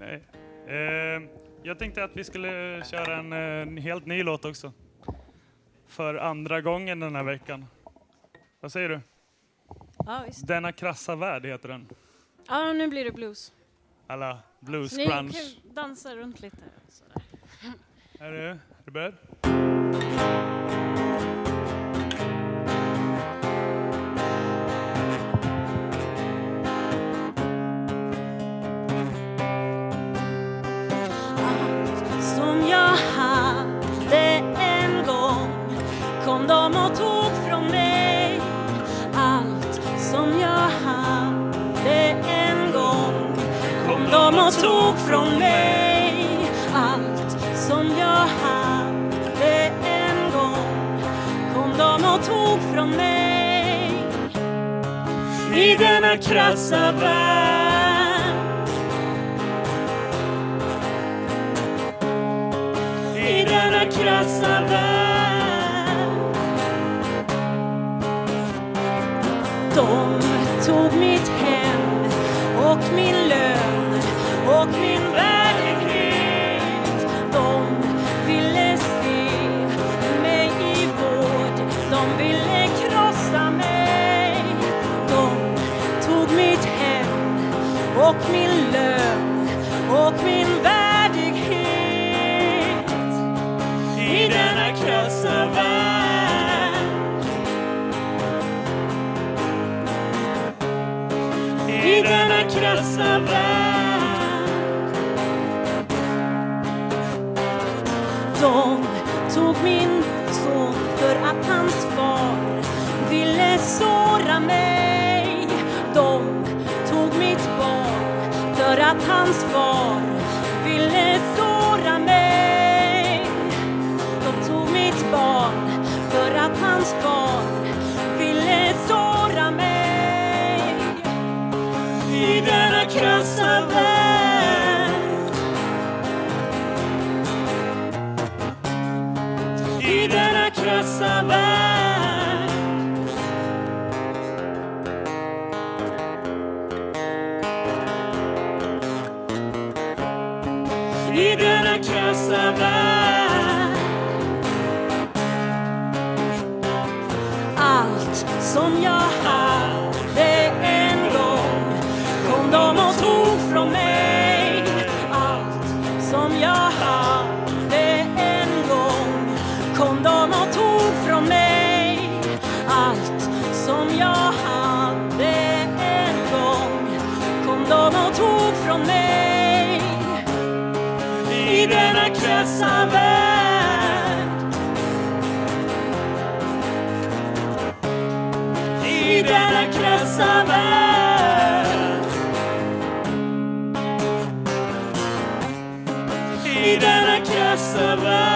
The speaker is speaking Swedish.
Nej. Eh, jag tänkte att vi skulle köra en, en helt ny låt också. För andra gången den här veckan. Vad säger du? Ja, visst. Denna krassa värld heter den. Ja, nu blir det blues. Alla blues, ni grunge. kan dansa runt lite. Sådär. Är du, är du beredd? Kom de och tog från mig. Allt som jag hade en gång kom de och tog från mig. Allt som jag hade en gång kom de och tog från mig. I denna krassa värld i denna krassa värld. De tog mitt hem och min lön och min värdighet. De ville se mig i vård, de ville krossa mig. De tog mitt hem och min lön och min värdighet denna värld. De tog min son för att hans far ville såra mig. De tog mitt barn för att hans far ville såra mig. De tog mitt barn för att hans barn I denna krassa värld. Allt som jag hade en gång kom de och tog från mig. Allt som jag hade en gång kom de och tog från mig. Allt som jag hade en gång kom de och tog från mig. righteous of it. He did a kiss of it. He did a kiss of it.